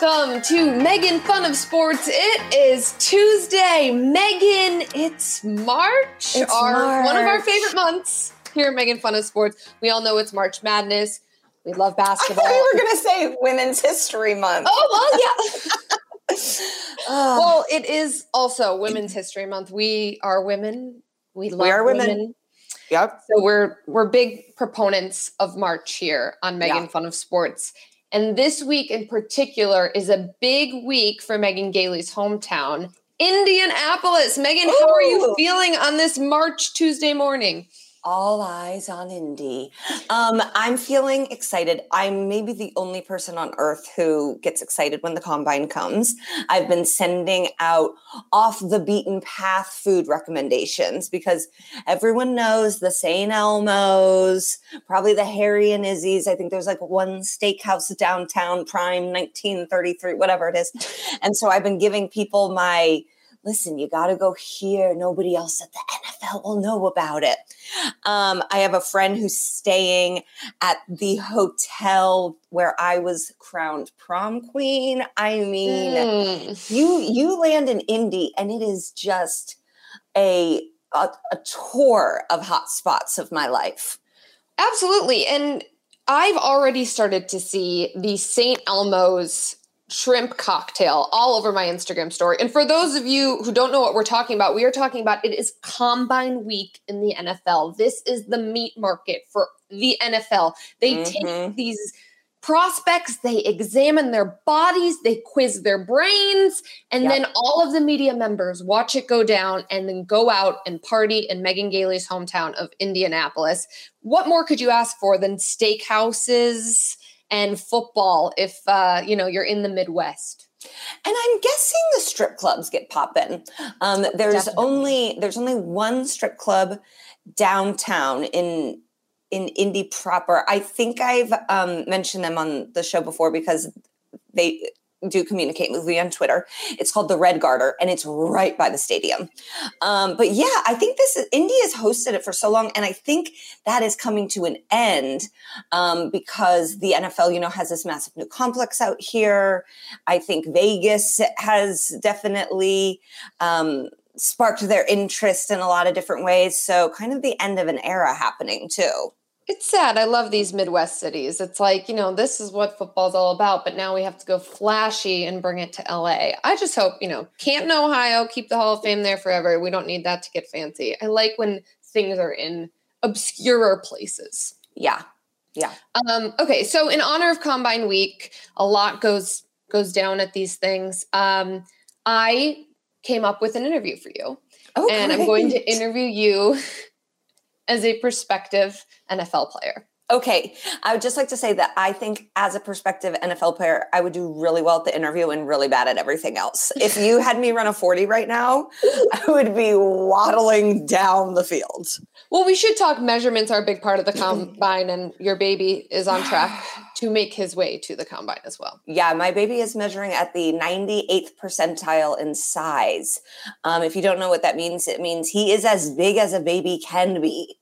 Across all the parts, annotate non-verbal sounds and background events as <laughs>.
welcome to Megan Fun of Sports. It is Tuesday. Megan, it's March, It's our one of our favorite months here at Megan Fun of Sports. We all know it's March Madness. We love I basketball. thought you were going to say Women's History Month. oh well, yeah. <laughs> <laughs> Well, it is also Women's History Month. We are women. We love are women. yep. So we're we're big proponents of March here on Megan Yeah. Fun of Sports. And this week in particular is a big week for Megan Gailey's hometown, Indianapolis. Megan, how are you feeling on this March Tuesday morning? All eyes on Indy. Um, I'm feeling excited. I'm maybe the only person on earth who gets excited when the combine comes. I've been sending out off the beaten path food recommendations because everyone knows the St. Elmo's, probably the Harry and Izzy's. I think there's like one steakhouse downtown, Prime 1933, whatever it is. And so I've been giving people my listen, you got to go here. Nobody else at the NFL will know about it. Um, I have a friend who's staying at the hotel where I was crowned prom queen. I mean, Mm. you you land in Indy, and it is just a a, a tour of hot spots of my life. Absolutely. And I've already started to see the St. Elmo's shrimp cocktail all over my Instagram story. And for those of you who don't know what we're talking about, we are talking about it is combine week in the NFL. This is the meat market for the NFL. They take Mhm. these prospects, they examine their bodies, they quiz their brains, and Yep. then all of the media members watch it go down and then go out and party in Megan Gailey's hometown of Indianapolis. What more could you ask for than steakhouses and football if uh, you know you're in the Midwest? And I'm guessing the strip clubs get poppin'. Um, there's Definitely. only there's only one strip club downtown in in Indy proper. I think I've um, mentioned them on the show before because they do communicate with me on Twitter. It's called the Red Garter, and it's right by the stadium. Um, but yeah, I think this is Indy has hosted it for so long, and I think that is coming to an end um, because the NFL, you know, has this massive new complex out here. I think Vegas has definitely um, sparked their interest in a lot of different ways. So, kind of the end of an era happening too. It's sad. I love these Midwest cities. It's like, you know, this is what football's all about, but now we have to go flashy and bring it to LA. I just hope, you know, Canton, Ohio, keep the Hall of Fame there forever. We don't need that to get fancy. I like when things are in obscurer places. Yeah. Yeah. Um, okay, so in honor of Combine Week, a lot goes goes down at these things. Um, I came up with an interview for you, Oh, and I'm going to interview you as a prospective NFL player. Okay, I would just like to say that I think as a prospective NFL player, I would do really well at the interview and really bad at everything else. If you <laughs> had me run a 40 right now, I would be waddling down the field. Well, we should talk measurements are a big part of the <clears throat> combine, and your baby is on track <sighs> to make his way to the combine as well. Yeah, my baby is measuring at the 98th percentile in size. Um, if you don't know what that means, it means he is as big as a baby can be.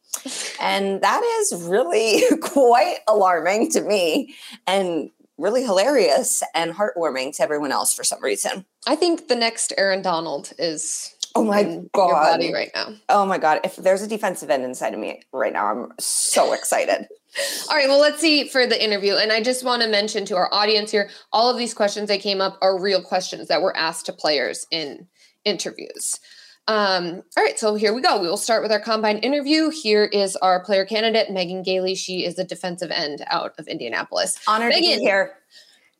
And that is really <laughs> quite alarming to me and really hilarious and heartwarming to everyone else for some reason. I think the next Aaron Donald is Oh my God. right now. Oh my God. If there's a defensive end inside of me right now, I'm so excited. <laughs> All right, well, let's see for the interview. And I just want to mention to our audience here all of these questions that came up are real questions that were asked to players in interviews. Um, all right, so here we go. We will start with our combine interview. Here is our player candidate, Megan Gailey. She is a defensive end out of Indianapolis. Honored to be here.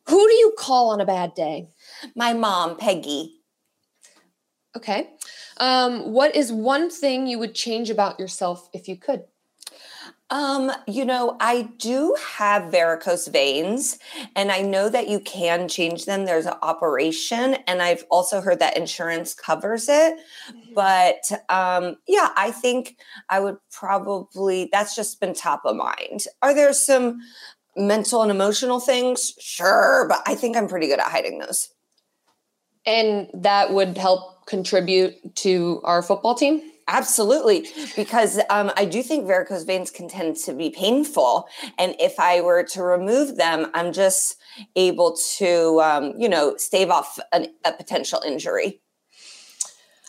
Who do you call on a bad day? My mom, Peggy. Okay. Um, what is one thing you would change about yourself if you could? Um, you know, I do have varicose veins, and I know that you can change them. There's an operation, and I've also heard that insurance covers it. But um, yeah, I think I would probably, that's just been top of mind. Are there some mental and emotional things? Sure, but I think I'm pretty good at hiding those. And that would help contribute to our football team? Absolutely, because um, I do think varicose veins can tend to be painful, and if I were to remove them, I'm just able to, um, you know, stave off an, a potential injury.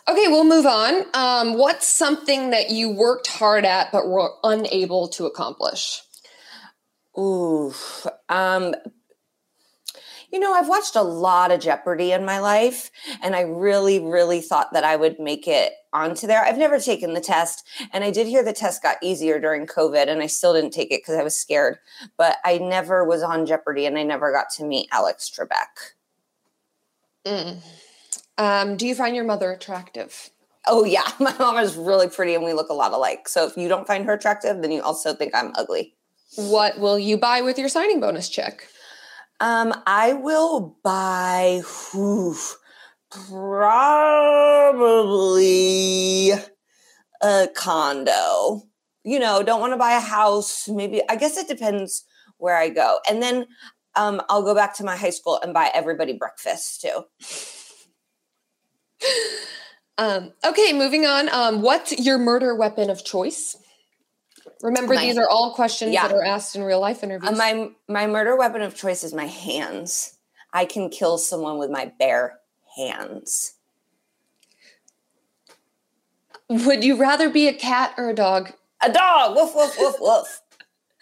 Okay, we'll move on. Um, what's something that you worked hard at but were unable to accomplish? Ooh, um, you know, I've watched a lot of Jeopardy in my life, and I really, really thought that I would make it onto there. I've never taken the test, and I did hear the test got easier during COVID, and I still didn't take it because I was scared. But I never was on Jeopardy, and I never got to meet Alex Trebek. Mm. Um, do you find your mother attractive? Oh yeah, <laughs> my mom is really pretty and we look a lot alike. So if you don't find her attractive, then you also think I'm ugly. What will you buy with your signing bonus check? Um, I will buy whew, probably a condo. You know, don't want to buy a house. Maybe I guess it depends where I go. And then um, I'll go back to my high school and buy everybody breakfast too. Um, okay, moving on. Um, what's your murder weapon of choice? Remember, my, these are all questions yeah. that are asked in real life interviews. Uh, my my murder weapon of choice is my hands. I can kill someone with my bare hands. Would you rather be a cat or a dog? A dog. Woof woof woof woof.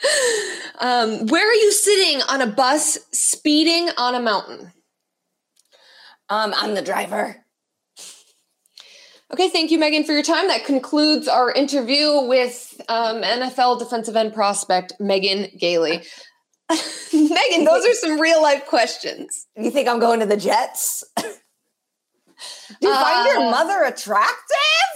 <laughs> um, where are you sitting on a bus speeding on a mountain? Um, I'm the driver. Okay, thank you, Megan, for your time. That concludes our interview with um, NFL defensive end prospect Megan Gailey. <laughs> Megan, those are some real life questions. You think I'm going to the Jets? <laughs> Do you uh, find your uh, mother attractive?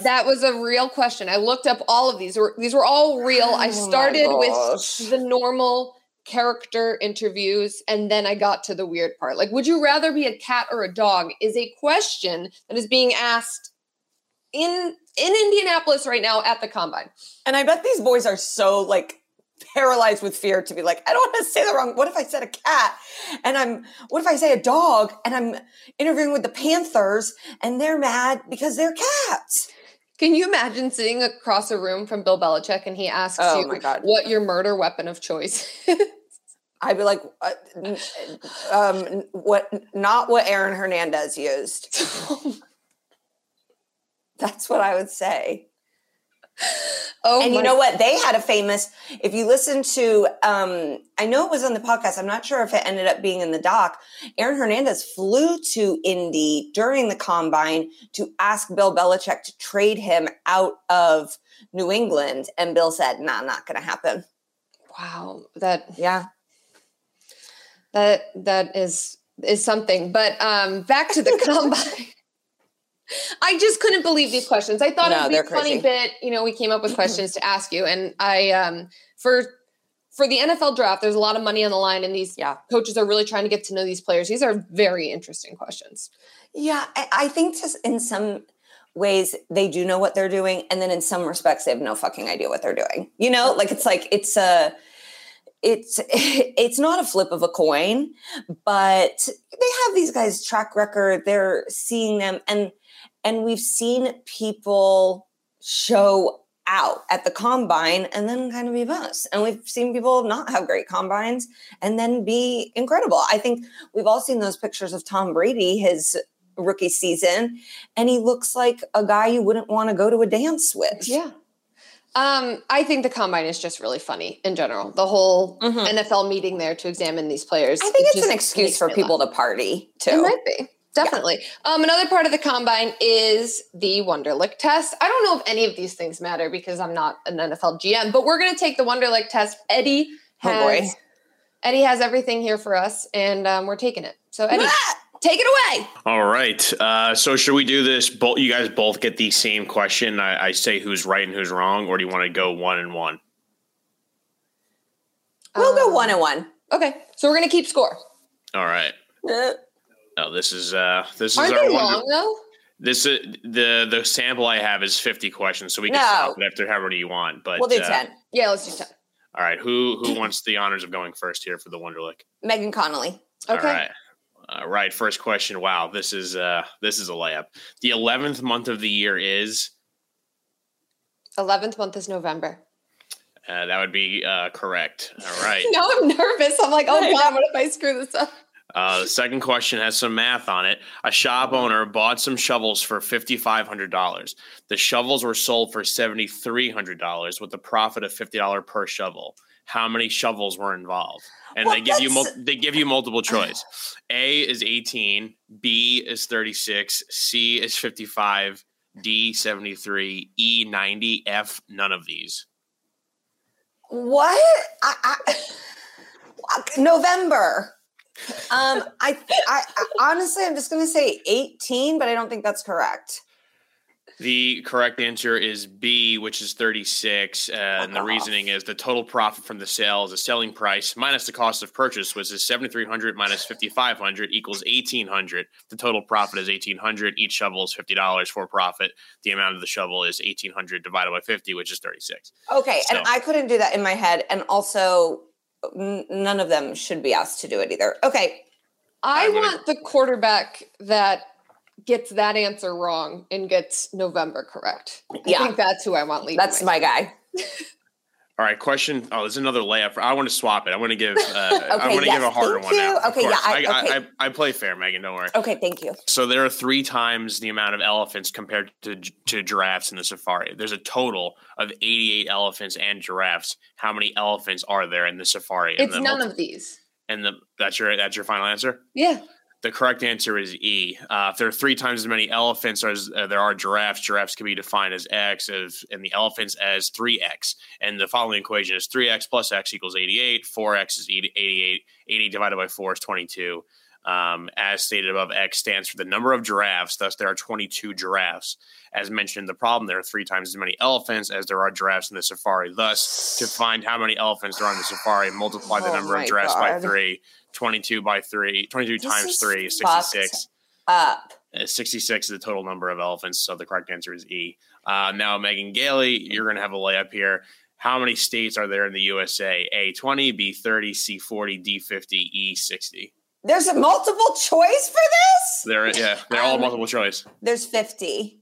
That was a real question. I looked up all of these. These were all real. Oh I started with the normal character interviews and then I got to the weird part. Like, would you rather be a cat or a dog? Is a question that is being asked in in Indianapolis right now at the combine. And I bet these boys are so like paralyzed with fear to be like, I don't want to say the wrong. What if I said a cat? And I'm what if I say a dog and I'm interviewing with the Panthers and they're mad because they're cats? Can you imagine sitting across a room from Bill Belichick and he asks oh you what your murder weapon of choice? <laughs> I'd be like, uh, um, what? Not what Aaron Hernandez used. <laughs> That's what I would say. Oh, and you know what? They had a famous. If you listen to, um, I know it was on the podcast. I'm not sure if it ended up being in the doc. Aaron Hernandez flew to Indy during the combine to ask Bill Belichick to trade him out of New England, and Bill said, "Nah, not going to happen." Wow, that yeah, that that is is something. But um, back to the <laughs> combine. I just couldn't believe these questions. I thought no, it'd be a funny bit. You know, we came up with questions to ask you, and I um for for the NFL draft, there's a lot of money on the line, and these yeah. coaches are really trying to get to know these players. These are very interesting questions. Yeah, I think just in some ways they do know what they're doing, and then in some respects they have no fucking idea what they're doing. You know, like it's like it's a it's <laughs> it's not a flip of a coin, but they have these guys track record. They're seeing them and and we've seen people show out at the combine and then kind of be bust. And we've seen people not have great combines and then be incredible. I think we've all seen those pictures of Tom Brady, his rookie season, and he looks like a guy you wouldn't want to go to a dance with. Yeah. Um, I think the combine is just really funny in general. The whole mm-hmm. NFL meeting there to examine these players. I think it's an excuse for people laugh. to party too. It might be. Definitely. Yeah. Um, another part of the combine is the Wonderlic test. I don't know if any of these things matter because I'm not an NFL GM, but we're going to take the Wonderlic test. Eddie oh, has oh Eddie has everything here for us, and um, we're taking it. So Eddie. Take it away. All right. Uh, so, should we do this? Both you guys both get the same question. I, I say who's right and who's wrong, or do you want to go one and one? We'll um, go one and one. Okay. So we're gonna keep score. All right. Uh, no, this is uh this is Aren't is our they long though? This is uh, the the sample I have is fifty questions, so we can no. stop it after however you want. But we'll do uh, ten. Yeah, let's do ten. All right, who who wants the honors of going first here for the Wonderlic? Megan Connolly. Okay. All right. All right, first question. Wow, this is uh this is a layup. The eleventh month of the year is 11th month is November. Uh, that would be uh, correct. All right. <laughs> now I'm nervous. I'm like, oh God, what if I screw this up? Uh, the second question has some math on it. A shop owner bought some shovels for $5,500. The shovels were sold for $7,300 with a profit of $50 per shovel. How many shovels were involved? And Well, they give you mul- they give you multiple choice. A is 18, B is 36, C is 55, D 73, E 90, F none of these. What? I, I, <laughs> November. Um, I, I, I honestly, I'm just going to say 18, but I don't think that's correct. The correct answer is B, which is 36. Uh, and the reasoning is the total profit from the sale is the selling price minus the cost of purchase, which is 7,300 minus 5,500 equals 1,800. The total profit is 1,800. Each shovel is $50 for profit. The amount of the shovel is 1,800 divided by 50, which is 36. Okay, and I couldn't do that in my head, and also none of them should be asked to do it either. Okay, I I'm gonna- want the quarterback that gets that answer wrong and gets November correct. I Yeah. think that's who I want leading. that's my guy. <laughs> All right, question. Oh, there's another layup. I want to swap it. I want to give. Uh, <laughs> I want to give a harder thank one now. you. Of Okay, yeah. I- I, I, okay. I, I play fair, Megan. Don't worry. Okay, thank you. So there are three times the amount of elephants compared to to giraffes in the safari. There's a total of 88 elephants and giraffes. How many elephants are there in the safari? And It's the none multi- of these. And the that's your that's your final answer. Yeah. The correct answer is E. Uh, if there are three times as many elephants as uh, there are giraffes, giraffes can be defined as X, as, and the elephants as 3X. And the following equation is 3X plus X equals 88, 4X is 80 88, 80 divided by 4 is 22. Um, as stated above, X stands for the number of giraffes, thus, there are 22 giraffes. As mentioned in the problem, there are three times as many elephants as there are giraffes in the safari. Thus, to find how many elephants there are in the safari, multiply the Oh number of giraffes by three. 22 by 3, 22 This times is 3 is 66. Up. Uh, 66 is the total number of elephants, so the correct answer is E. Uh, now, Megan Gailey, you're going to have a layup here. How many states are there in the USA? A 20, B 30, C 40, D 50, E 60. There's a multiple choice for this. They're yeah, they're all Um, multiple choice. There's 50.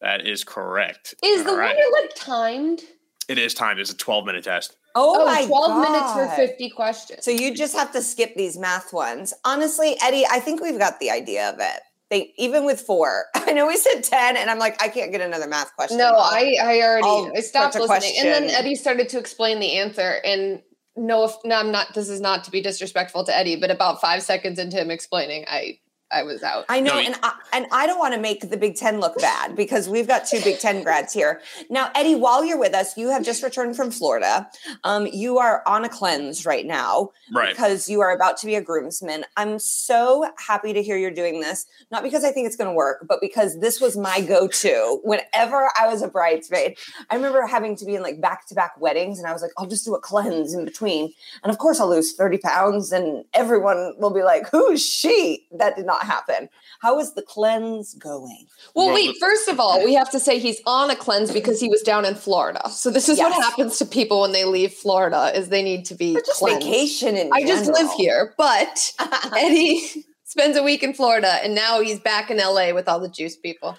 That is correct. Is the All right. winner like timed? It is timed. It's a 12 minute test. Oh, Oh, my 12 minutes for 50 questions. So you just have to skip these math ones. Honestly, Eddie, I think we've got the idea of it. They even with four. <laughs> I know we said 10, and I'm like, I can't get another math question. No, I I already I'll I stopped listening, and then. Eddie started to explain the answer. And no, if no, I'm not. This is not to be disrespectful to Eddie, but about five seconds into him explaining, I I was out. I know, No, and I, and I don't want to make the Big Ten look bad because we've got two Big Ten grads here. Now, Eddie, while you're with us, you have just returned from Florida. Um, you are on a cleanse right now Right. because you are about to be a groomsman. I'm so happy to hear you're doing this, not because I think it's going to work, but because this was my go-to whenever I was a bridesmaid. I remember having to be in like back-to-back weddings, and I was like, I'll just do a cleanse in between, and of course I'll lose 30 pounds, and everyone will be like, "Who's she?" That did not happen. How is the cleanse going? Well, Well, wait. First of all, we have to say he's on a cleanse because he was down in Florida. So this is what happens to people when they leave Florida: is they need to be Or just cleansed. vacation in I just live here, but <laughs> Eddie <laughs> spends a week in Florida, and now he's back in LA with all the juice people.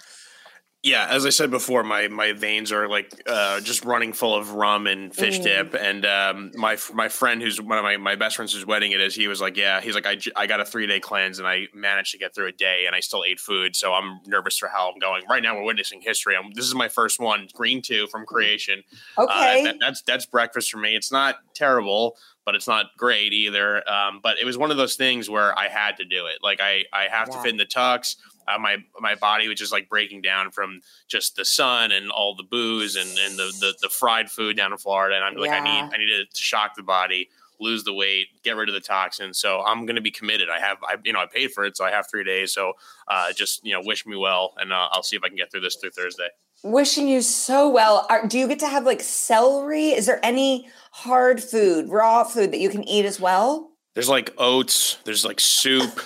Yeah, as I said before, my my veins are like uh, just running full of rum and fish Mm. dip. And um, my my friend, who's one of my, my best friends, whose wedding it is, he was like, "Yeah, he's like, I, I got a three day cleanse and I managed to get through a day, and I still ate food, so I'm nervous for how I'm going. Right now, we're witnessing history. I'm, this is my first one, green two from Kreation. Uh, Okay. that- that's that's breakfast for me. It's not terrible, but it's not great either. Um, but it was one of those things where I had to do it. Like I I have to fit in the tux. Uh, my my body was just like breaking down from just the sun and all the booze and, and the, the the fried food down in Florida. And I'm like, I need I need to shock the body, lose the weight, get rid of the toxins. So I'm going to be committed. I have I you know I paid for it, so I have three days. So uh, just you know wish me well, and uh, I'll see if I can get through this through Thursday. Wishing you so well. Are, do you get to have like celery? Is there any hard food, raw food that you can eat as well? There's like oats. There's like soup.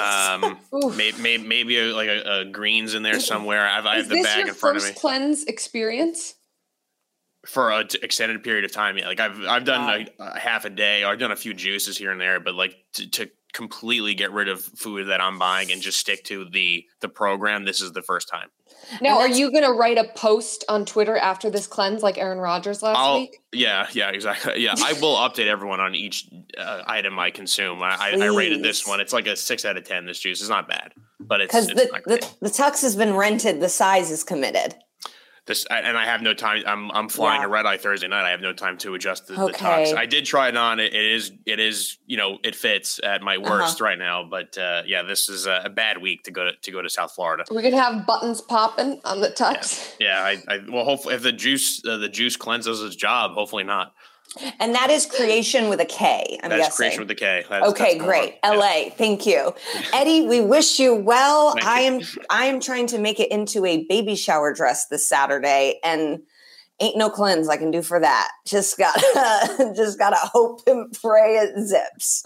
Um, <laughs> maybe maybe, maybe a, like a, a greens in there somewhere. I've, I have the bag in front of first me cleanse experience? for an extended period of time. Yeah, like I've I've done Wow. a, a half a day, or I've done a few juices here and there, but like to, to completely get rid of food that I'm buying and just stick to the the program, this is the first time. Now, are you going to write a post on Twitter after this cleanse, like Aaron Rodgers last I'll, week? Yeah, yeah, exactly. Yeah, I will <laughs> update everyone on each uh, item I consume. I, I, I, rated this one; it's like a six out of ten. This juice is not bad, but it's because the, the the tux has been rented. The size is committed this and I have no time. I'm I'm flying yeah. to Red Eye Thursday night. I have no time to adjust the, okay. the tux. I did try it on. It, it is it is you know it fits at my uh-huh. worst uh-huh. right now. But uh, yeah, this is a, bad week to go to, to go to South Florida. We could have buttons popping on the tux. Yeah, yeah I, I well hopefully if the juice uh, the juice cleanses its job, hopefully not. And that is Kreation with a K. I'm that guessing. Kreation with a K. That's, okay, that's great. LA, yeah. thank you, Eddie. We wish you well. <laughs> I am I am trying to make it into a baby shower dress this Saturday, and ain't no cleanse I can do for that. Just gotta <laughs> just gotta hope and pray it zips.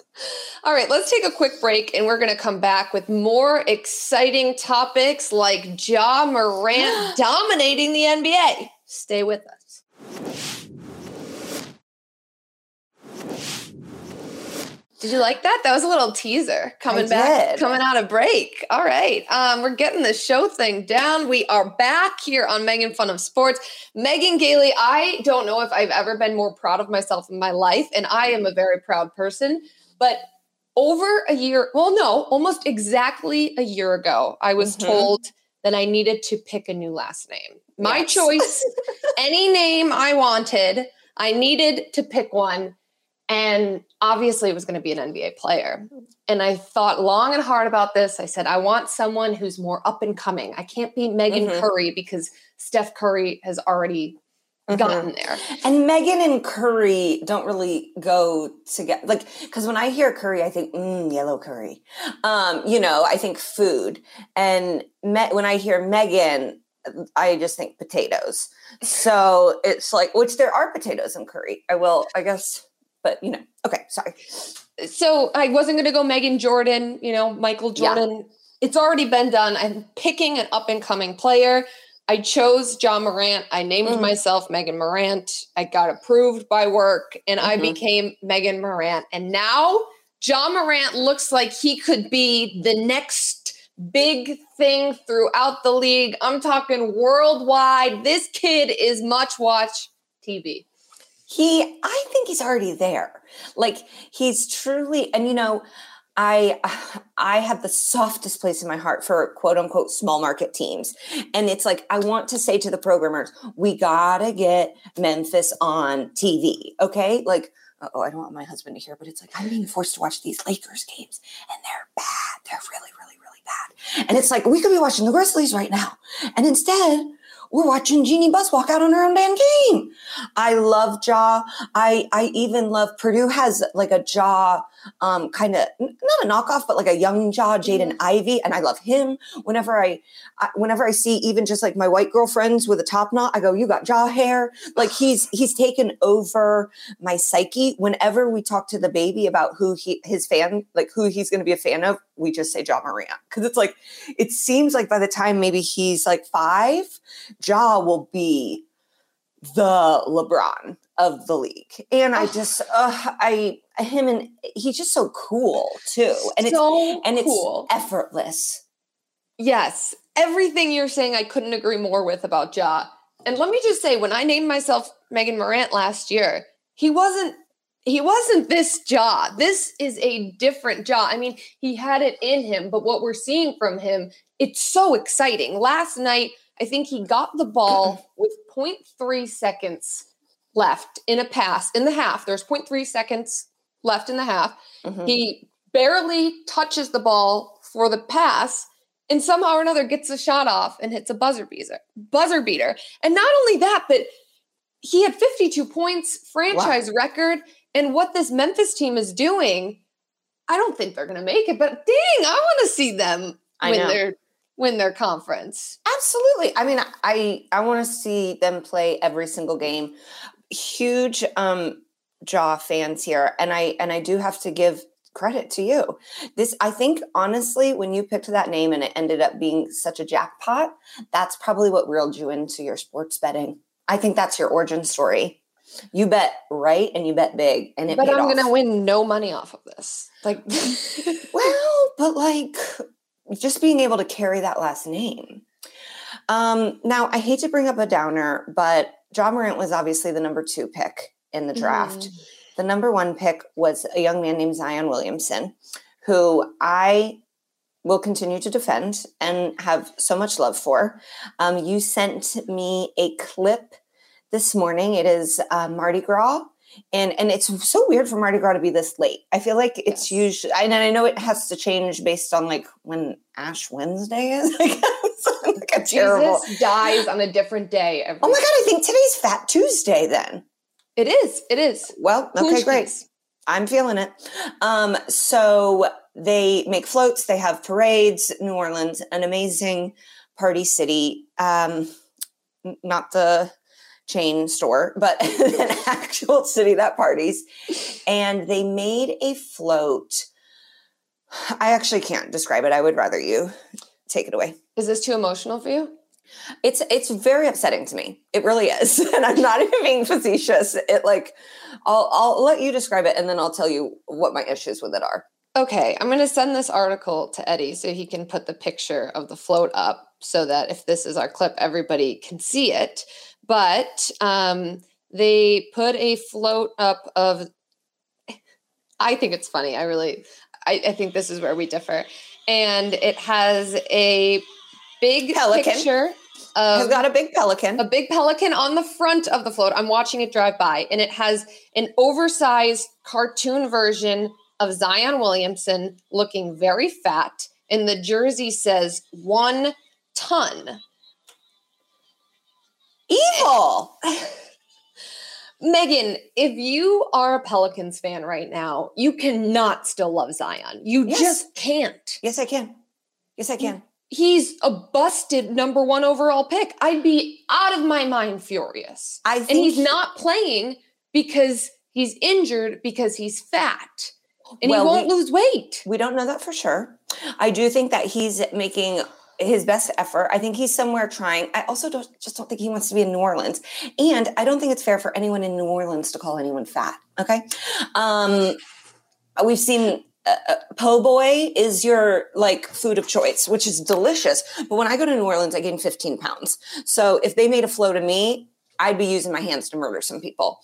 All right, let's take a quick break, and we're gonna come back with more exciting topics like Ja Morant <gasps> dominating the NBA. Stay with us. Did you like that? That was a little teaser coming back, coming out of break. All right. Um, we're getting the show thing down. We are back here on Megan Fun of Sports. Megan Gailey, I don't know if I've ever been more proud of myself in my life, and I am a very proud person. But over a year, well, no, almost exactly a year ago, I was mm-hmm. told that I needed to pick a new last name. My yes. choice, <laughs> any name I wanted, I needed to pick one. And obviously, it was going to be an NBA player. And I thought long and hard about this. I said, I want someone who's more up and coming. I can't be Megan mm-hmm. Curry because Steph Curry has already mm-hmm. gotten there. And Megan and Curry don't really go together. Like, because when I hear curry, I think, mm, yellow curry. Um, you know, I think food. And me- when I hear Megan, I just think potatoes. So it's like, which there are potatoes in curry. I will, I guess but you know, okay, sorry. So I wasn't going to go Megan Jordan, you know, Michael Jordan. Yeah. It's already been done. I'm picking an up and coming player. I chose Ja Morant. I named mm. myself Megan Morant. I got approved by work and mm-hmm. I became Megan Morant. And now Ja Morant looks like he could be the next big thing throughout the league. I'm talking worldwide. This kid is much watch TV he i think he's already there. Like he's truly and you know i <sighs> i have the softest place in my heart for quote unquote small market teams. And it's like i want to say to the programmers we gotta get memphis on tv okay? Like oh i don't want my husband to hear but it's like i'm being forced to watch these lakers games and they're bad. They're really really really bad. And it's like we could be watching the grizzlies right now. And instead we're watching Jeanie Buss walk out on her own damn game. I love Ja. I I even love Purdue has like a Ja um, kind of not a knockoff, but like a young Ja Jaden mm-hmm. Ivey, and I love him. Whenever I, I, whenever I see even just like my white girlfriends with a top knot, I go, "You got Ja hair." Like <sighs> he's he's taken over my psyche. Whenever we talk to the baby about who he his fan, like who he's going to be a fan of, we just say Ja Maria because it's like it seems like by the time maybe he's like five, Ja will be the LeBron of the league. And I just, uh, I, him and he's just so cool too. And so it's, and cool. it's effortless. Yes. Everything you're saying, I couldn't agree more with about Ja. And let me just say, when I named myself Megan Morant last year, he wasn't he wasn't this Ja. This is a different Ja. I mean, he had it in him, but what we're seeing from him, it's so exciting. Last night, I think he got the ball <clears throat> with 0.3 seconds left in a pass in the half. There's 0.3 seconds left in the half. Mm-hmm. He barely touches the ball for the pass and somehow or another gets a shot off and hits a buzzer beater. Buzzer beater. And not only that, but he had 52 points, franchise wow. record. And what this Memphis team is doing, I don't think they're going to make it, but dang, I want to see them I win know. their win their conference. Absolutely. I mean, I I want to see them play every single game huge um Ja fans here and I and I do have to give credit to you. This I think honestly when you picked that name and it ended up being such a jackpot, that's probably what reeled you into your sports betting. I think that's your origin story. You bet right and you bet big, and it. But I'm off. gonna win no money off of this. Like, <laughs> well, but like just being able to carry that last name. Um, now, I hate to bring up a downer, but Ja Morant was obviously the number two pick in the draft. Mm. The number one pick was a young man named Zion Williamson, who I will continue to defend and have so much love for. Um, you sent me a clip this morning. It is uh, Mardi Gras. And and it's so weird for Mardi Gras to be this late. I feel like it's yes. usually, and I know it has to change based on like when Ash Wednesday is. <laughs> i like a terrible Jesus dies on a different day. oh my god! I think today's Fat Tuesday. Then it is. It is. Well, okay, great. I'm feeling it. Um, so they make floats, they have parades. New Orleans, an amazing party city. Um, not the chain store, but <laughs> an actual city that parties. And they made a float. I actually can't describe it. I would rather you take it away. Is this too emotional for you? It's it's very upsetting to me. It really is, <laughs> and I'm not even being facetious. It like, I'll I'll let you describe it, and then I'll tell you what my issues with it are. Okay, I'm going to send this article to Eddie so he can put the picture of the float up, so that if this is our clip, everybody can see it. But um, they put a float up of. I think it's funny. I really, I, I think this is where we differ, and it has a big pelican. picture of has got a big pelican. A big pelican on the front of the float. I'm watching it drive by, and it has an oversized cartoon version of Zion Williamson looking very fat, and the jersey says one ton. Evil. <laughs> Megan, if you are a Pelicans fan right now, you cannot still love Zion. You yes. just can't. Yes, I can. Yes, I can he's a busted number one overall pick. I'd be out of my mind furious. I and he's not playing because he's injured because he's fat and well, he won't we, lose weight. We don't know that for sure. I do think that he's making his best effort. I think he's somewhere trying. I also don't just don't think he wants to be in New Orleans. And I don't think it's fair for anyone in New Orleans to call anyone fat. Okay. Um, we've seen uh, po' boy is your like food of choice, which is delicious. But when I go to New Orleans, I gain 15 pounds. So if they made a flow to me, I'd be using my hands to murder some people.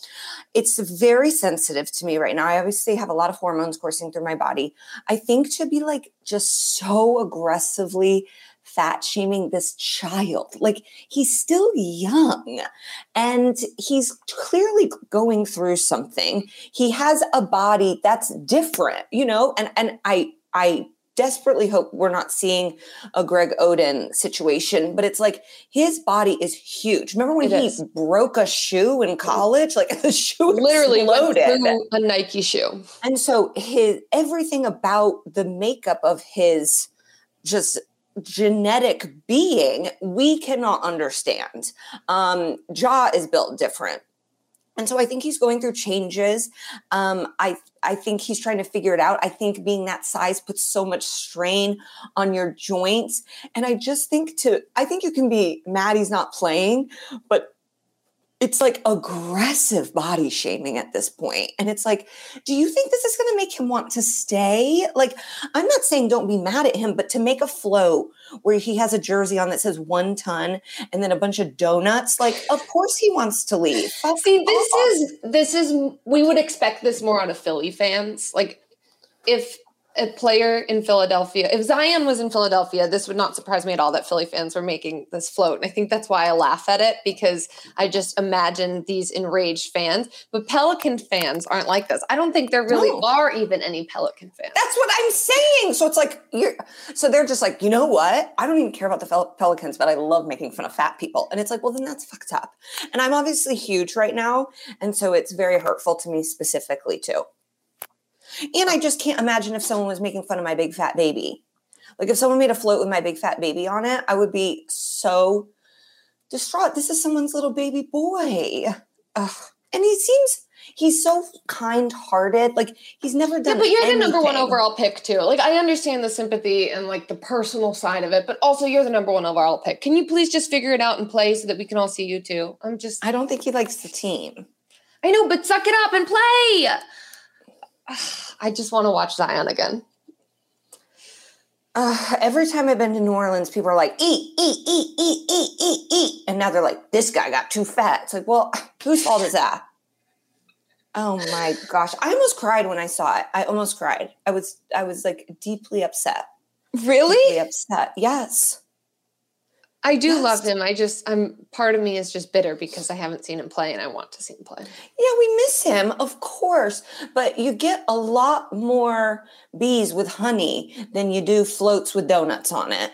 It's very sensitive to me right now. I obviously have a lot of hormones coursing through my body. I think to be like just so aggressively fat shaming this child. Like he's still young and he's clearly going through something. He has a body that's different, you know, and and I I desperately hope we're not seeing a Greg Oden situation, but it's like his body is huge. Remember when it he is. broke a shoe in mm-hmm. college? <laughs> Like the shoe literally loaded a Nike shoe. And so his everything about the makeup of his just genetic being we cannot understand. Um, Ja is built different. And so I think he's going through changes. Um, I I think he's trying to figure it out. I think being that size puts so much strain on your joints. And I just think to I think you can be mad he's not playing, but it's like aggressive body shaming at this point. And it's like, do you think this is going to make him want to stay? Like, I'm not saying don't be mad at him, but to make a flow where he has a jersey on that says one ton and then a bunch of donuts, like, of course he wants to leave. See, this is, this is, we would expect this more out of Philly fans. Like, if a player in Philadelphia. If Zion was in Philadelphia, this would not surprise me at all that Philly fans were making this float. And I think that's why I laugh at it because I just imagine these enraged fans. But Pelican fans aren't like this. I don't think there really no. are even any Pelican fans. That's what I'm saying. So it's like you're so they're just like, you know what? I don't even care about the Pelicans, but I love making fun of fat people. And it's like, well, then that's fucked up. And I'm obviously huge right now. And so it's very hurtful to me specifically too. And I just can't imagine if someone was making fun of my big fat baby. Like if someone made a float with my big fat baby on it, I would be so distraught. This is someone's little baby boy. Ugh. And he seems he's so kind-hearted. Like he's never done. Yeah, but you're anything. the number one overall pick too. Like I understand the sympathy and like the personal side of it, but also you're the number one overall pick. Can you please just figure it out and play so that we can all see you too? I'm just. I don't think he likes the team. I know, but suck it up and play. <sighs> I just want to watch Zion again. Uh, every time I've been to New Orleans, people are like, eat, eat, eat, eat, eat, eat, eat. And now they're like, this guy got too fat. It's like, well, <laughs> whose fault is that? Oh my gosh. I almost cried when I saw it. I almost cried. I was I was like deeply upset. Really? Deeply upset. Yes. I do Yes. love him. I just I'm part of me is just bitter because I haven't seen him play and I want to see him play. Yeah, we miss him, of course, but you get a lot more bees with honey than you do floats with donuts on it.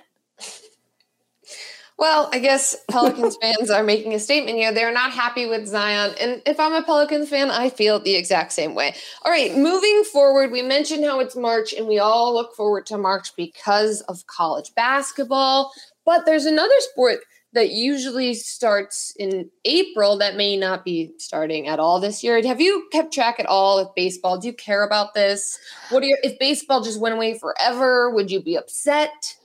Well, I guess <laughs> Pelicans fans are making a statement here. They're not happy with Zion. And if I'm a Pelicans fan, I feel the exact same way. All right, moving forward, we mentioned how it's March and we all look forward to March because of college basketball. But there's another sport that usually starts in April that may not be starting at all this year. Have you kept track at all of baseball? Do you care about this? What are your if baseball just went away forever, would you be upset?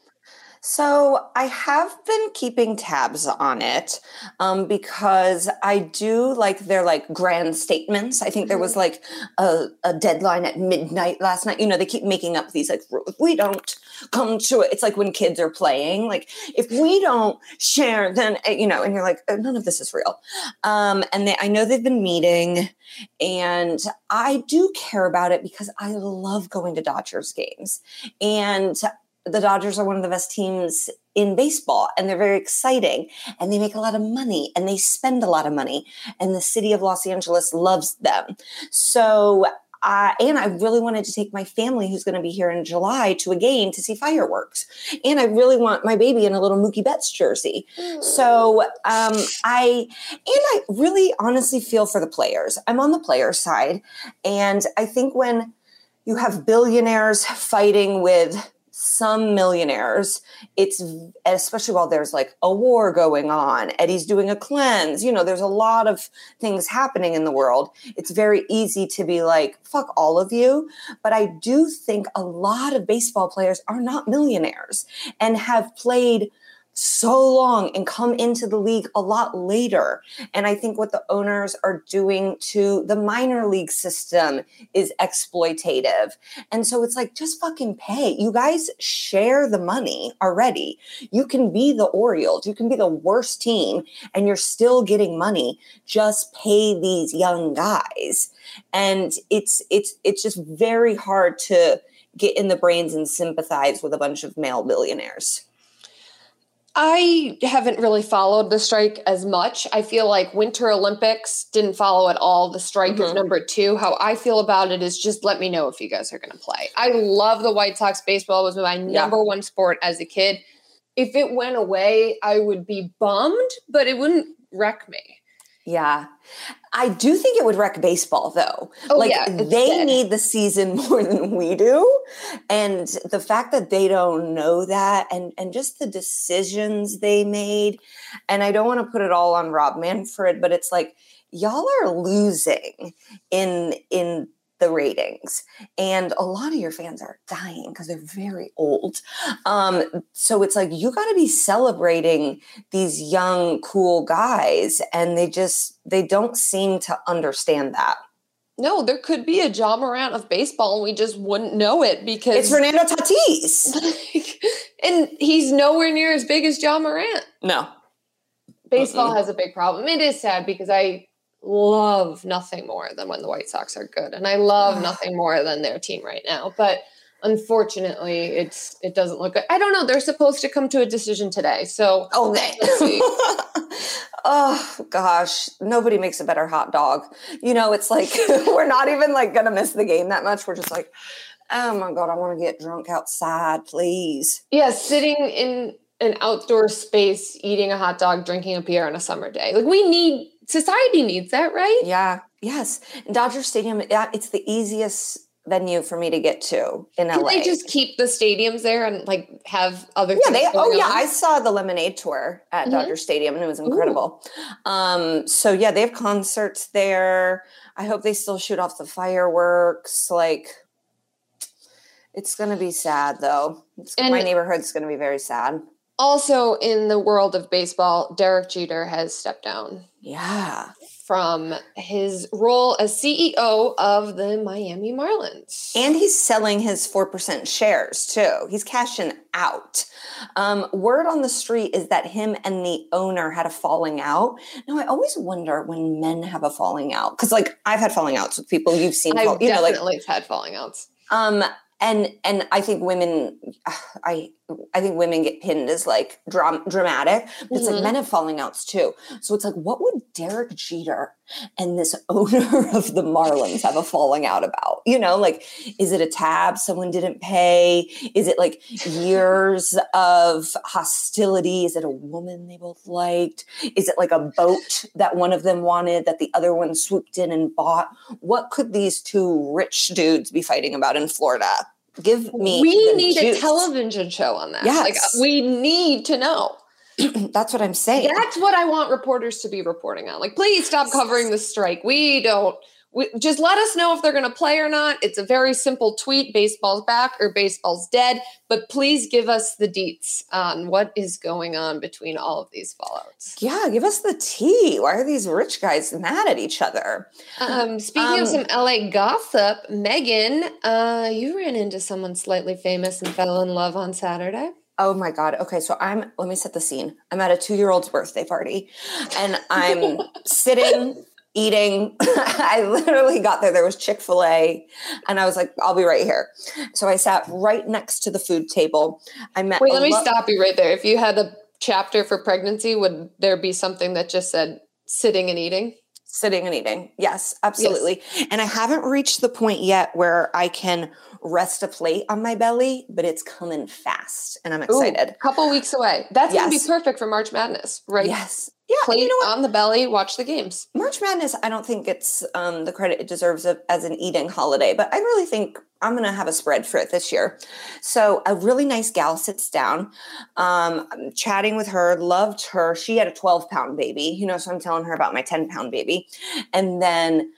So I have been keeping tabs on it um, because I do like their like grand statements. I think there was like a, a deadline at midnight last night. You know, they keep making up these like we don't come to it, it's like when kids are playing. Like if we don't share, then uh, you know, and you're like, "Oh, none of this is real. Um, and they, I know they've been meeting, and I do care about it because I love going to Dodgers games, and the Dodgers are one of the best teams in baseball and they're very exciting and they make a lot of money and they spend a lot of money and the city of Los Angeles loves them. So uh, and I really wanted to take my family, who's going to be here in July, to a game to see fireworks. And I really want my baby in a little Mookie Betts jersey. So um, I and I really honestly feel for the players. I'm on the player side, and I think when you have billionaires fighting with some millionaires, it's especially while there's like a war going on, Eddie's doing a cleanse, you know, there's a lot of things happening in the world. It's very easy to be like, fuck all of you. But I do think a lot of baseball players are not millionaires and have played so long and come into the league a lot later. And I think what the owners are doing to the minor league system is exploitative. And so it's like, just fucking pay. You guys share the money already. You can be the Orioles, you can be the worst team, and you're still getting money. Just pay these young guys. And it's it's it's just very hard to get in the brains and sympathize with a bunch of male billionaires. I haven't really followed the strike as much. I feel like Winter Olympics didn't follow at all. The strike is Mhm. number two. How I feel about it is just let me know if you guys are going to play. I love the White Sox. Baseball was my number one sport as a kid. If it went away, I would be bummed, but it wouldn't wreck me. Yeah. I do think it would wreck baseball though. Oh, like yeah, they dead. need the season <laughs> more than we do. And the fact that they don't know that and and just the decisions they made and I don't want to put it all on Rob Manfred, but it's like y'all are losing in in the ratings and a lot of your fans are dying because they're very old um so it's like you got to be celebrating these young cool guys and they just they don't seem to understand that No, there could be a Ja Morant of baseball, and we just wouldn't know it because it's fernando tatis <laughs> and he's nowhere near as big as Ja Morant. no baseball Mm-mm. has a big problem. It is sad because I love nothing more than when the White Sox are good, and I love <sighs> nothing more than their team right now. But unfortunately, it's it doesn't look good. I don't know. They're supposed to come to a decision today, so oh, okay Let's see. <laughs> oh gosh nobody makes a better hot dog you know it's like <laughs> we're not even like gonna miss the game that much we're just like oh my god i want to get drunk outside please yeah, sitting in an outdoor space, eating a hot dog, drinking a beer on a summer day. Like we need society needs that, right? yeah yes dodger stadium yeah, it's the easiest venue for me to get to in Can la they just keep the stadiums there and like have other? yeah, they. Oh, going yeah. I saw the Lemonade tour at Mhm. Dodger Stadium, and it was incredible. Um, so yeah, they have concerts there. I hope they still shoot off the fireworks. Like, it's gonna be sad though. It's, my And- neighborhood's gonna be very sad. Also, in the world of baseball, Derek Jeter has stepped down. Yeah, from his role as CEO of the Miami Marlins. And he's selling his 4% shares too. He's cashing out. Um, word on the street is that him and the owner had a falling out. Now, I always wonder when men have a falling out because, like, I've had falling outs with people you've seen. I've you definitely know, like, had falling outs. Um, and and I think women, <sighs> I I think women get pinned as like dram- dramatic, but it's Mhm. like men have falling outs too. So it's like, what would Derek Jeter and this <laughs> owner of the Marlins have a falling out about? You know, like, is it a tab someone didn't pay? Is it like years of hostility? Is it a woman they both liked? Is it like a boat that one of them wanted that the other one swooped in and bought? What could these two rich dudes be fighting about in Florida? Give me. we need juice. a television show on that. Like we need to know. <clears throat> That's what I'm saying. That's what I want reporters to be reporting on. Like, please stop covering the strike. We don't. We, just let us know if they're going to play or not. It's a very simple tweet: baseball's back or baseball's dead. But please give us the deets on what is going on between all of these fallouts. Yeah, give us the tea. Why are these rich guys mad at each other? Um, speaking Um, of some LA gossip, Megan, uh, you ran into someone slightly famous and fell in love on Saturday. Oh my God. Okay. So I'm, let me set the scene. I'm at a two year old's birthday party and I'm <laughs> sitting, eating. <laughs> I literally got there. There was Chick fil A and I was like, I'll be right here. So I sat right next to the food table. I met. Wait, let me lo- stop you right there. If you had a chapter for pregnancy, would there be something that just said sitting and eating? Sitting and eating. Yes, absolutely. And I haven't reached the point yet where I can rest a plate on my belly, but it's coming fast and I'm excited. A couple weeks away. That's gonna be perfect for March Madness, right? Yes. Yeah. Plate you know on the belly, watch the games. March Madness, I don't think it's um, the credit it deserves of, as an eating holiday, but I really think I'm going to have a spread for it this year. So a really nice gal sits down. Um, I'm chatting with her, loved her. She had a 12 pound baby, you know, so I'm telling her about my 10 pound baby, and then.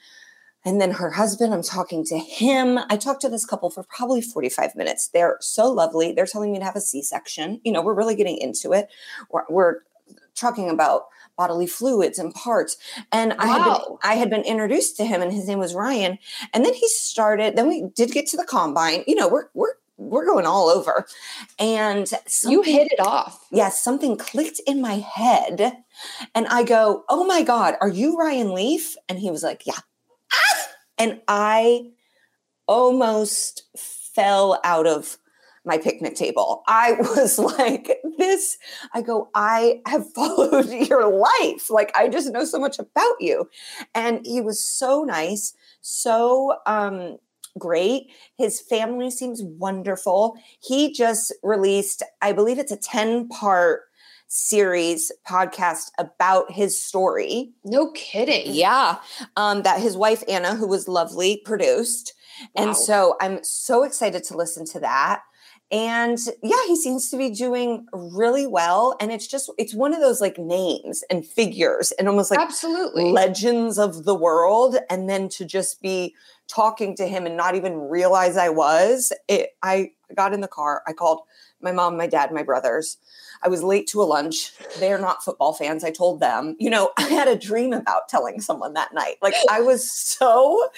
And then her husband, I'm talking to him. I talked to this couple for probably 45 minutes. They're so lovely. They're telling me to have a C section. You know, we're really getting into it. We're, we're talking about bodily fluids and parts. And I had been I had been introduced to him and his name was Ryan. And then he started, then we did get to the combine. You know, we're we're we're going all over. And You hit it off. yes, something clicked in my head. And I go, Oh my God, are you Ryan Leaf? And he was like, Yeah. Ah! <laughs> And I almost fell out of my picnic table. I <laughs> was like, this, I go, I have <laughs> followed your life. Like, I just know so much about you. And he was so nice, so um, great. His family seems wonderful. He just released, I believe it's a 10 part series podcast about his story. No kidding. Yeah. Um, that his wife, Anna, who was lovely, produced. Wow. And so I'm so excited to listen to that. And yeah, he seems to be doing really well. And it's just, it's one of those like names and figures and almost like Absolutely. legends of the world. And then to just be talking to him and not even realize I was, it, I got in the car. I called my mom, my dad, my brothers. I was late to a lunch. They're not football fans. I told them, you know, <laughs> I had a dream about telling someone that night. Like I was so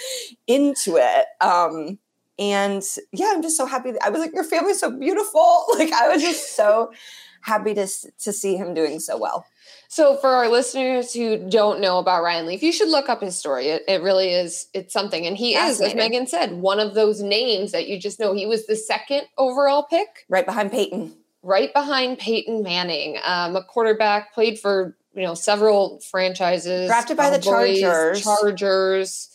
into it. Um, and yeah, I'm just so happy. I was like, your family's so beautiful. <laughs> Like I was just so <laughs> happy to to see him doing so well. So for our listeners who don't know about Ryan Leaf, you should look up his story. It, it really is it's something. And he is, as Megan said, one of those names that you just know. He was the second overall pick, Right behind Peyton. right behind Peyton Manning, um, a quarterback, played for you know several franchises. Drafted by the Chargers. Chargers.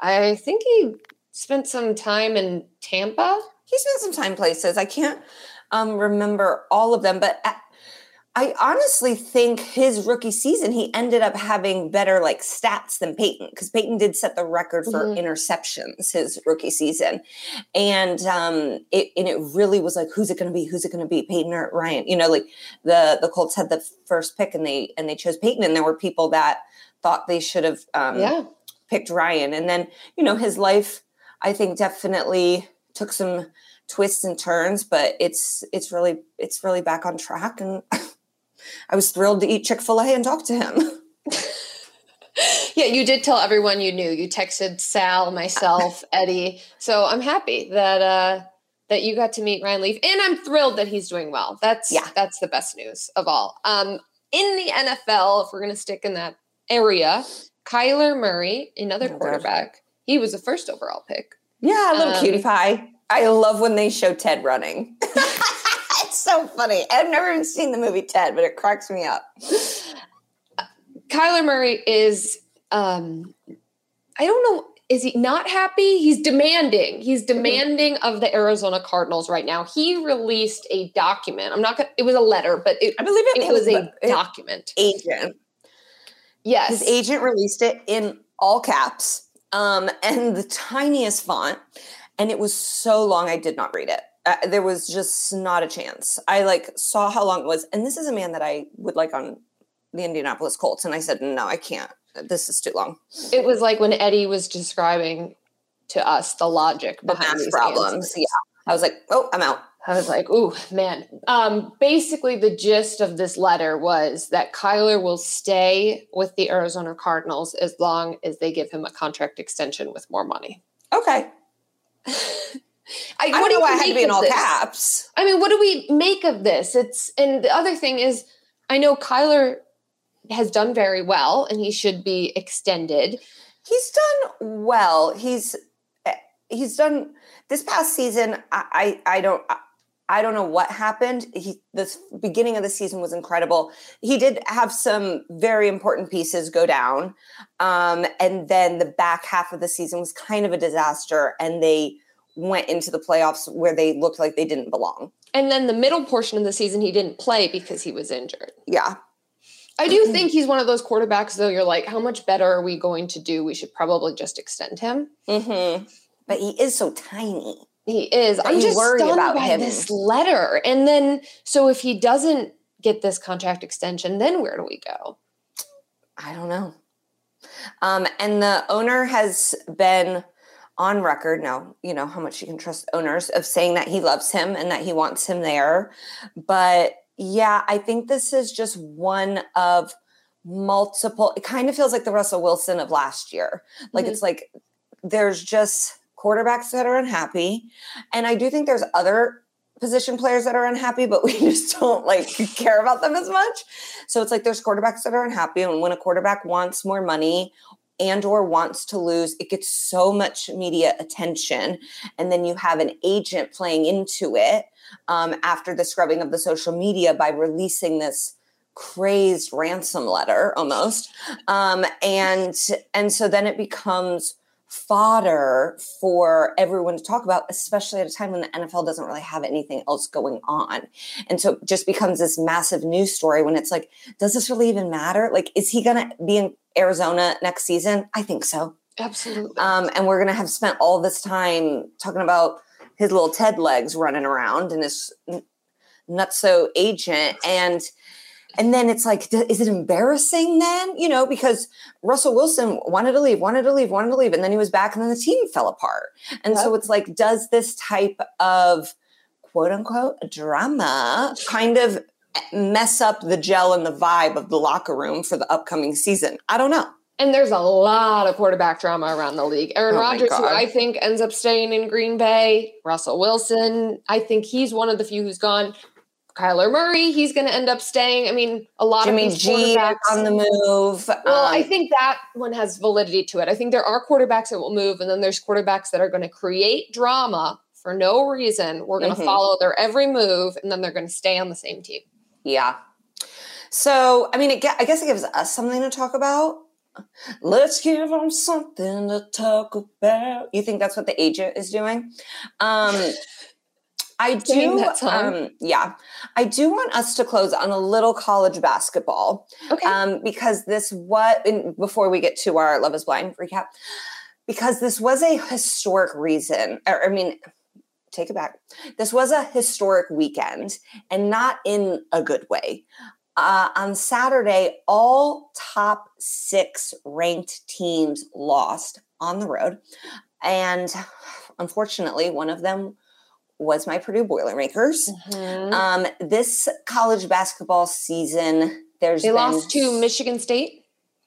I think he spent some time in Tampa. He spent some time places. I can't um, remember all of them, but I, I honestly think his rookie season he ended up having better like stats than Peyton because Peyton did set the record for Mhm. interceptions his rookie season, and um, it and it really was like who's it going to be? Who's it going to be? Peyton or Ryan? You know, like the the Colts had the first pick and they and they chose Peyton, and there were people that thought they should have um, yeah. picked Ryan. And then, you know, his life, I think definitely took some twists and turns, but it's it's really it's really back on track. And <laughs> I was thrilled to eat Chick-fil-A and talk to him. <laughs> Yeah, you did tell everyone you knew. You texted Sal, myself, <laughs> Eddie. So I'm happy that uh that you got to meet Ryan Leaf, and I'm thrilled that he's doing well. That's Yeah. that's the best news of all. Um, in the NFL, if we're gonna stick in that area, Kyler Murray, another Oh, quarterback, he was the first overall pick. Yeah, a little Um, cutie pie. I love when they show Ted running. <laughs> it's so funny. I've never even seen the movie Ted, but it cracks me up. Kyler Murray is um I don't know is he not happy? He's demanding. He's demanding of the Arizona Cardinals right now. He released a document. I'm not gonna it was a letter, but it, I believe it, it was a it- document. agent. Yes. His agent released it in all caps um, and the tiniest font. And it was so long, I did not read it. Uh, there was just not a chance. I like saw how long it was. And this is a man that I would like on the Indianapolis Colts. And I said, no, I can't. This is too long. It was like when Eddie was describing to us the logic behind math these problems. answers. Yeah. I was like, oh, I'm out. I was like, ooh, man. Um, basically, the gist of this letter was that Kyler will stay with the Arizona Cardinals as long as they give him a contract extension with more money. Okay. <laughs> I, I what don't do know why it had to be in all this? caps. I mean, what do we make of this? It's and the other thing is, I know Kyler has done very well, and he should be extended. He's done well. He's eh, he's done this past season. I I, I don't I don't know what happened. He this beginning of the season was incredible. He did have some very important pieces go down, um, and then the back half of the season was kind of a disaster. And they went into the playoffs where they looked like they didn't belong. And then the middle portion of the season, he didn't play because he was injured. Yeah, I do think he's one of those quarterbacks, though. You're like, how much better are we going to do? We should probably just extend him. hmm but he is so tiny. He is. I'm just worry stunned about by him. this letter. And then, so if he doesn't get this contract extension, then where do we go? I don't know. Um, and the owner has been on record now, you know how much you can trust owners of saying that he loves him and that he wants him there. But yeah, I think this is just one of multiple. It kind of feels like the Russell Wilson of last year. Like Mhm. it's like there's just quarterbacks that are unhappy. And I do think there's other position players that are unhappy, but we <laughs> just don't like care about them as much. So it's like there's quarterbacks that are unhappy, and when a quarterback wants more money and or wants to lose, it gets so much media attention, and then you have an agent playing into it um, after the scrubbing of the social media by releasing this crazed ransom letter almost, um, and and so then it becomes fodder for everyone to talk about, especially at a time when the NFL doesn't really have anything else going on. And so it just becomes this massive news story when it's like, does this really even matter? Like, is he going to be in Arizona next season? I think so. Absolutely. Um, and we're going to have spent all this time talking about his little Ted legs running around and his nutso agent. And and then it's like, is it embarrassing then? You know, because Russell Wilson wanted to leave, wanted to leave, wanted to leave, and then he was back, and then the team fell apart. And so it's like, does this type of quote unquote drama kind of eh, mess up the gel and the vibe of the locker room for the upcoming season? I don't know. and there's a lot of quarterback drama around the league. Aaron Oh Rodgers, who I think ends up staying in Green Bay. Russell Wilson, I think he's one of the few who's gone. Kyler Murray, he's going to end up staying. I mean, a lot Jimmy of these G quarterbacks on the move. Well, I Um, think that one has validity to it. I think there are quarterbacks that will move, and then there's quarterbacks that are going to create drama for no reason. We're going to Mhm. follow their every move, and then they're going to stay on the same team. Yeah. So, I mean, it, I guess it gives us something to talk about. Let's give them something to talk about. You think that's what the agent is doing? Um, I do. that song? Um, yeah, I do want us to close on a little college basketball Okay. um, because this what before we get to our Love Is Blind recap, because this was a historic reason. Or, I mean, take it back. This was a historic weekend, and not in a good way. Uh, on Saturday, all top six ranked teams lost on the road, and unfortunately, one of them was my Purdue Boilermakers. Mhm. Um, this college basketball season, there's they been lost to Michigan State.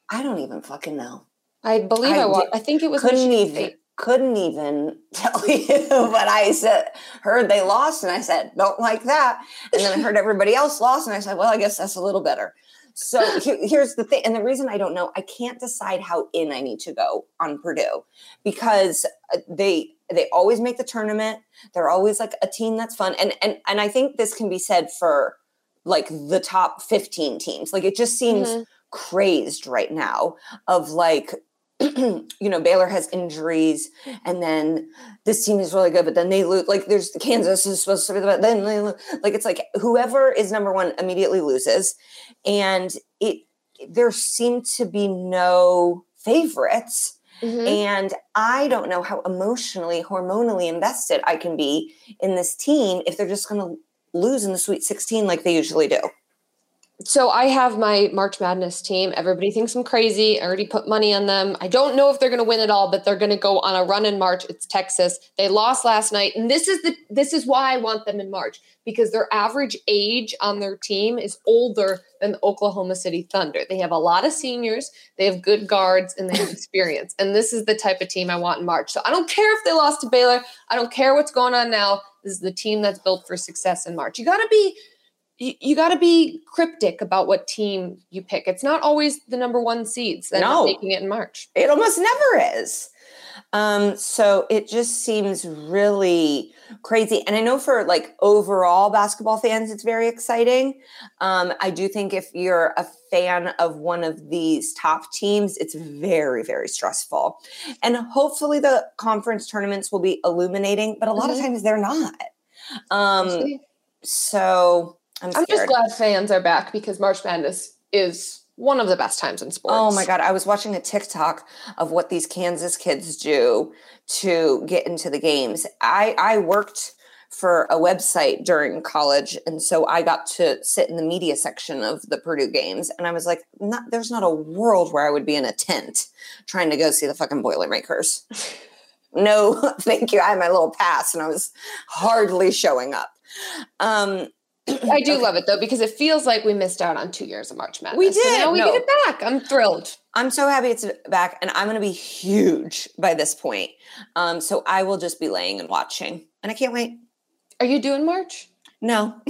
I don't even fucking know. I believe I, I watched. I think it was couldn't even State. couldn't even <laughs> tell you, but I said heard they lost, and I said don't like that, and then I heard everybody else lost, and I said, well, I guess that's a little better. So here's the thing, and the reason I don't know, I can't decide how in I need to go on Purdue because uh, they they always make the tournament. They're always like a team that's fun, and and and I think this can be said for like the top 15 teams. Like it just seems mm-hmm. crazed right now of like <clears throat> you know, Baylor has injuries, and then this team is really good, but then they lose. Like, there's Kansas is supposed to be, the but then they lose. like it's like whoever is number one immediately loses, and it there seem to be no favorites. Mm-hmm. And I don't know how emotionally, hormonally invested I can be in this team if they're just going to lose in the Sweet 16 like they usually do so I have my March Madness team. Everybody thinks I'm crazy. I already put money on them. I don't know if they're going to win it all, but they're going to go on a run in March. It's Texas. They lost last night, and this is the this is why I want them in March because their average age on their team is older than the Oklahoma City Thunder. They have a lot of seniors, they have good guards, and they have experience. and this is the type of team I want in March. So I don't care if they lost to Baylor. I don't care what's going on now. This is the team that's built for success in March. You got to be you, you got to be cryptic about what team you pick. It's not always the number one seeds that no, are making it in March. It almost never is. Um, so it just seems really crazy. And I know for like overall basketball fans, it's very exciting. Um, I do think if you're a fan of one of these top teams, it's very, very stressful. And hopefully the conference tournaments will be illuminating, but a lot mm-hmm. of times they're not. Um, so I'm, I'm just glad fans are back because March Madness is one of the best times in sports. Oh my god, I was watching a TikTok of what these Kansas kids do to get into the games. I I worked for a website during college and so I got to sit in the media section of the Purdue games and I was like not, there's not a world where I would be in a tent trying to go see the fucking Boilermakers. <laughs> no, <laughs> thank you. I had my little pass and I was hardly showing up. Um, <clears throat> I do okay. love it though because it feels like we missed out on two years of March Madness. We did. So now we no. get it back. I'm thrilled. I'm so happy it's back, and I'm going to be huge by this point. Um, so I will just be laying and watching, and I can't wait. Are you doing March? No. <laughs>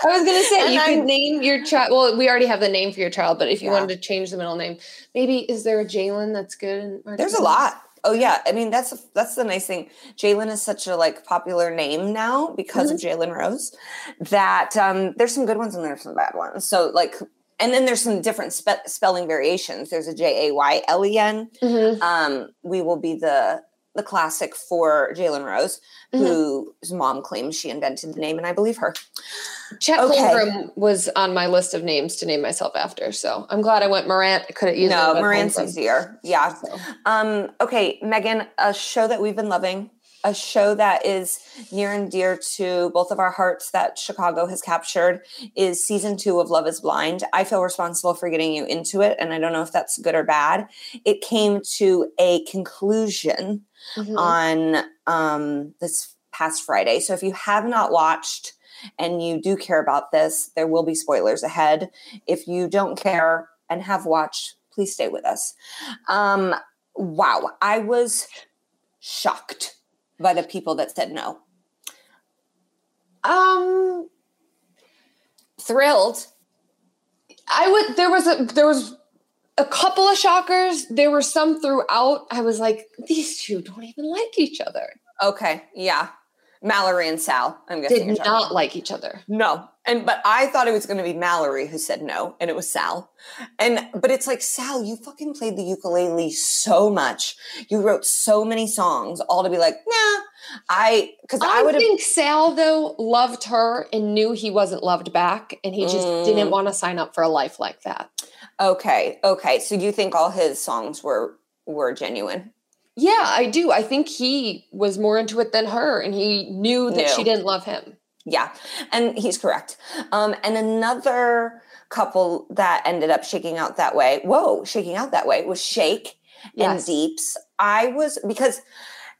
I was going to say and you I'm, could name your child. Well, we already have the name for your child, but if you yeah. wanted to change the middle name, maybe is there a Jalen that's good in March? There's a lot. Oh yeah, I mean that's that's the nice thing. Jalen is such a like popular name now because mm-hmm. of Jalen Rose that um, there's some good ones and there's some bad ones. So like, and then there's some different spe- spelling variations. There's a J A Y L E N. Mm-hmm. Um, we will be the the classic for Jalen Rose, mm-hmm. whose mom claims she invented the name, and I believe her. Chet okay. was on my list of names to name myself after, so I'm glad I went Morant. I could have used no Morant's easier. Yeah. So. Um, okay, Megan, a show that we've been loving, a show that is near and dear to both of our hearts that Chicago has captured is season two of Love is Blind. I feel responsible for getting you into it, and I don't know if that's good or bad. It came to a conclusion mm-hmm. on um, this past Friday. So if you have not watched and you do care about this, there will be spoilers ahead. If you don't care and have watched, please stay with us. Um, wow, I was shocked by the people that said no. Um, thrilled. I would. There was a there was a couple of shockers. There were some throughout. I was like, these two don't even like each other. Okay, yeah. Mallory and Sal, I'm guessing. Did not like each other. No. And but I thought it was going to be Mallory who said no, and it was Sal. And but it's like Sal, you fucking played the ukulele so much. You wrote so many songs, all to be like, nah. I because I, I would think Sal though loved her and knew he wasn't loved back, and he just mm. didn't want to sign up for a life like that. Okay, okay. So you think all his songs were were genuine? Yeah, I do. I think he was more into it than her, and he knew that she didn't love him. Yeah, and he's correct. Um, and another couple that ended up shaking out that way. Whoa, shaking out that way was Shake yes. and Deeps. I was because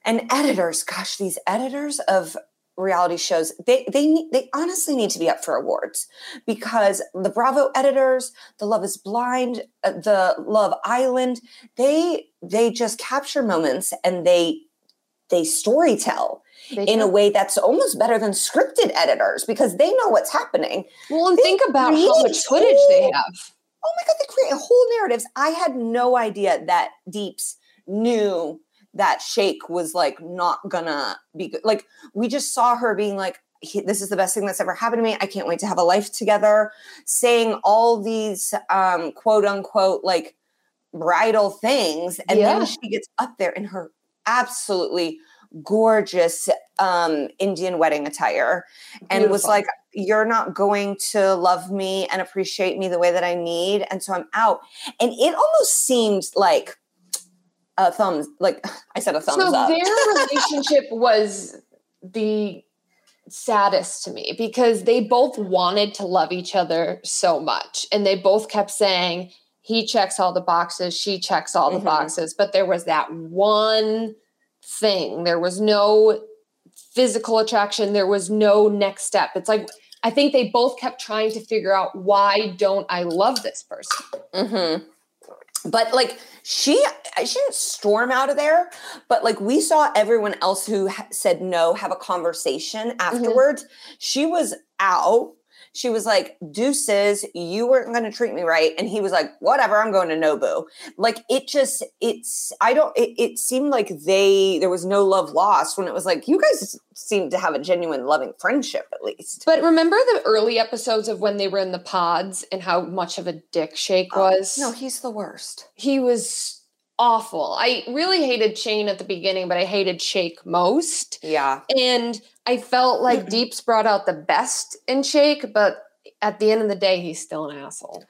and editors, gosh, these editors of reality shows they they they honestly need to be up for awards because the Bravo editors, the Love Is Blind, uh, the Love Island, they they just capture moments and they they story tell They in a way that's almost better than scripted editors because they know what's happening. Well, and they think about how much footage they have. Oh my god, they create whole narratives. I had no idea that Deeps knew that Shake was like not gonna be good. Like we just saw her being like, "This is the best thing that's ever happened to me. I can't wait to have a life together." Saying all these um, quote unquote like bridal things, and Yeah. then she gets up there in her absolutely gorgeous um, Indian wedding attire and was like, You're not going to love me and appreciate me the way that I need. And so I'm out. And it almost seemed like a thumbs, like <sighs> I said, a thumbs up. so up. their <laughs> relationship was the saddest to me because they both wanted to love each other so much and they both kept saying he checks all the boxes she checks all the Mhm. boxes but there was that one thing there was no physical attraction there was no next step it's like i think they both kept trying to figure out why don't i love this person hmm But like she, she didn't storm out of there. But like we saw everyone else who ha- said no have a conversation mm-hmm. afterwards. She was out. She was like, "Deuces, you weren't going to treat me right," and he was like, "Whatever, I'm going to Nobu." Like it just, it's. I don't. It, it seemed like they there was no love lost when it was like you guys seemed to have a genuine loving friendship at least. but remember the early episodes of when they were in the pods and how much of a dick shake Oh, was no, he's the worst. he was awful. I really hated Shayne at the beginning, but I hated Shake most. Yeah. And I felt like. <clears throat> Deeps brought out the best in Shake, but at the end of the day, he's still an asshole.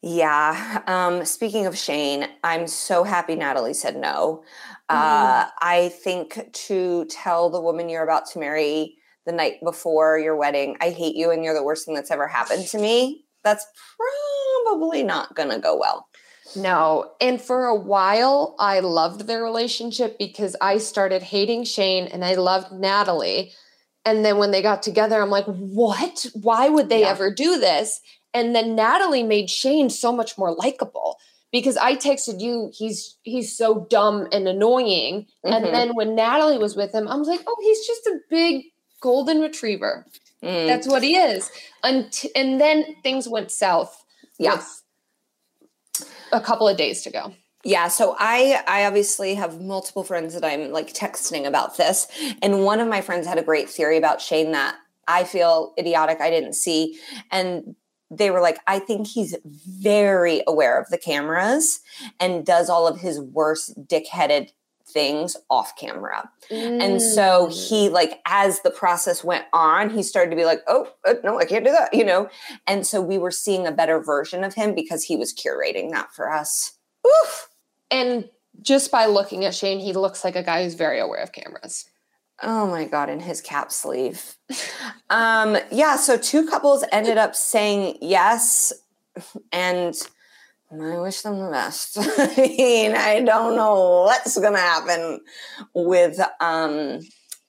Yeah. Um, speaking of Shayne, I'm so happy Natalie said no. Uh, I think to tell the woman you're about to marry the night before your wedding, I hate you and you're the worst thing that's ever happened to me, that's probably not going to go well. No. And for a while, I loved their relationship because I started hating Shayne and I loved Natalie. And then when they got together, I'm like, what? Why would they Yeah. ever do this? And then Natalie made Shayne so much more likable because I texted you, he's he's so dumb and annoying. Mhm. And then when Natalie was with him, I was like, oh, he's just a big golden retriever. Mm, That's what he is. And, and then things went south. Yeah. A couple of days to go. Yeah, so I I obviously have multiple friends that I'm like texting about this, and one of my friends had a great theory about Shayne that I feel idiotic I didn't see, and they were like, I think he's very aware of the cameras and does all of his worst dickheaded things off camera. And so Mm. he like as the process went on, he started to be like, "Oh, uh, no, I can't do that," you know. And so we were seeing a better version of him because he was curating that for us. Oof. And just by looking at Shayne, he looks like a guy who's very aware of cameras. Oh my god, in his cap sleeve. um, yeah, so two couples ended up saying yes, and I wish them the best. <laughs> I mean, I don't know what's gonna happen with um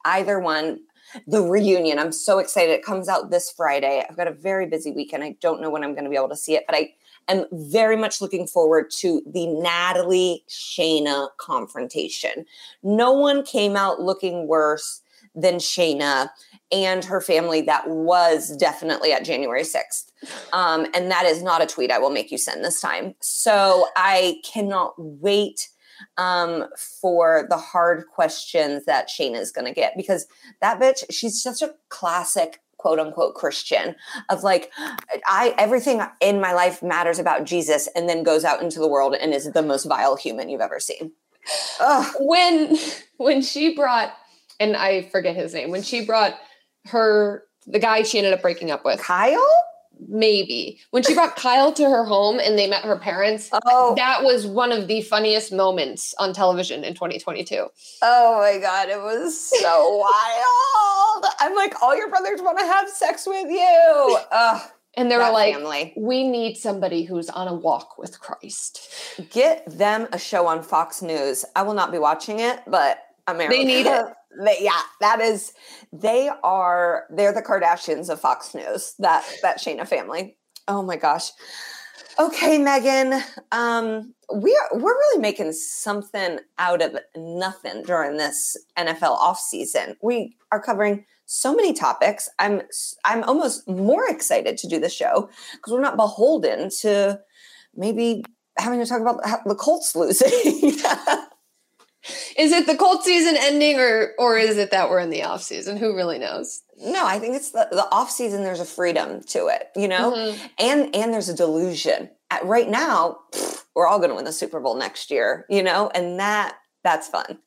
either one. The reunion. I'm so excited. It comes out this Friday. I've got a very busy weekend. I don't know when I'm gonna be able to see it, but I am very much looking forward to the Natalie Shaina confrontation. No one came out looking worse than Shaina and her family that was definitely at January 6th. Um, and that is not a tweet I will make you send this time. So I cannot wait um, for the hard questions that Shaina is going to get because that bitch, she's such a classic quote unquote Christian of like, I everything in my life matters about Jesus and then goes out into the world and is the most vile human you've ever seen. Ugh. When when she brought and I forget his name, when she brought her the guy she ended up breaking up with, Kyle? maybe. When she brought Kyle to her home and they met her parents, Oh, that was one of the funniest moments on television in 2022. oh my god, it was so <laughs> wild. I'm like, all your brothers want to have sex with you. Ugh, And they were like, family. we need somebody who's on a walk with Christ. Get them a show on Fox News. I will not be watching it, but America. They need it. <laughs> they, yeah, that is. They are. They're the Kardashians of Fox News. That that Shaina family. Oh my gosh. Okay, Megan. Um, we are we're really making something out of nothing during this NFL offseason. We are covering so many topics. I'm I'm almost more excited to do the show because we're not beholden to maybe having to talk about the Colts losing. <laughs> is it the cold season ending or or is it that we're in the off season? Who really knows? No, I think it's the, the off season. There's a freedom to it, you know, mm-hmm. and and there's a delusion. At, right now, pff, we're all going to win the Super Bowl next year, you know, and that that's fun.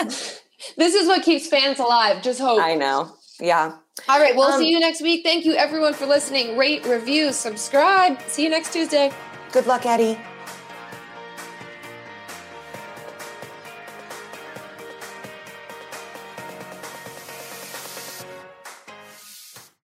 <laughs> this is what keeps fans alive. Just hope. I know. Yeah. All right. We'll um, see you next week. Thank you, everyone, for listening. Rate, review, subscribe. See you next Tuesday. Good luck, Eddie.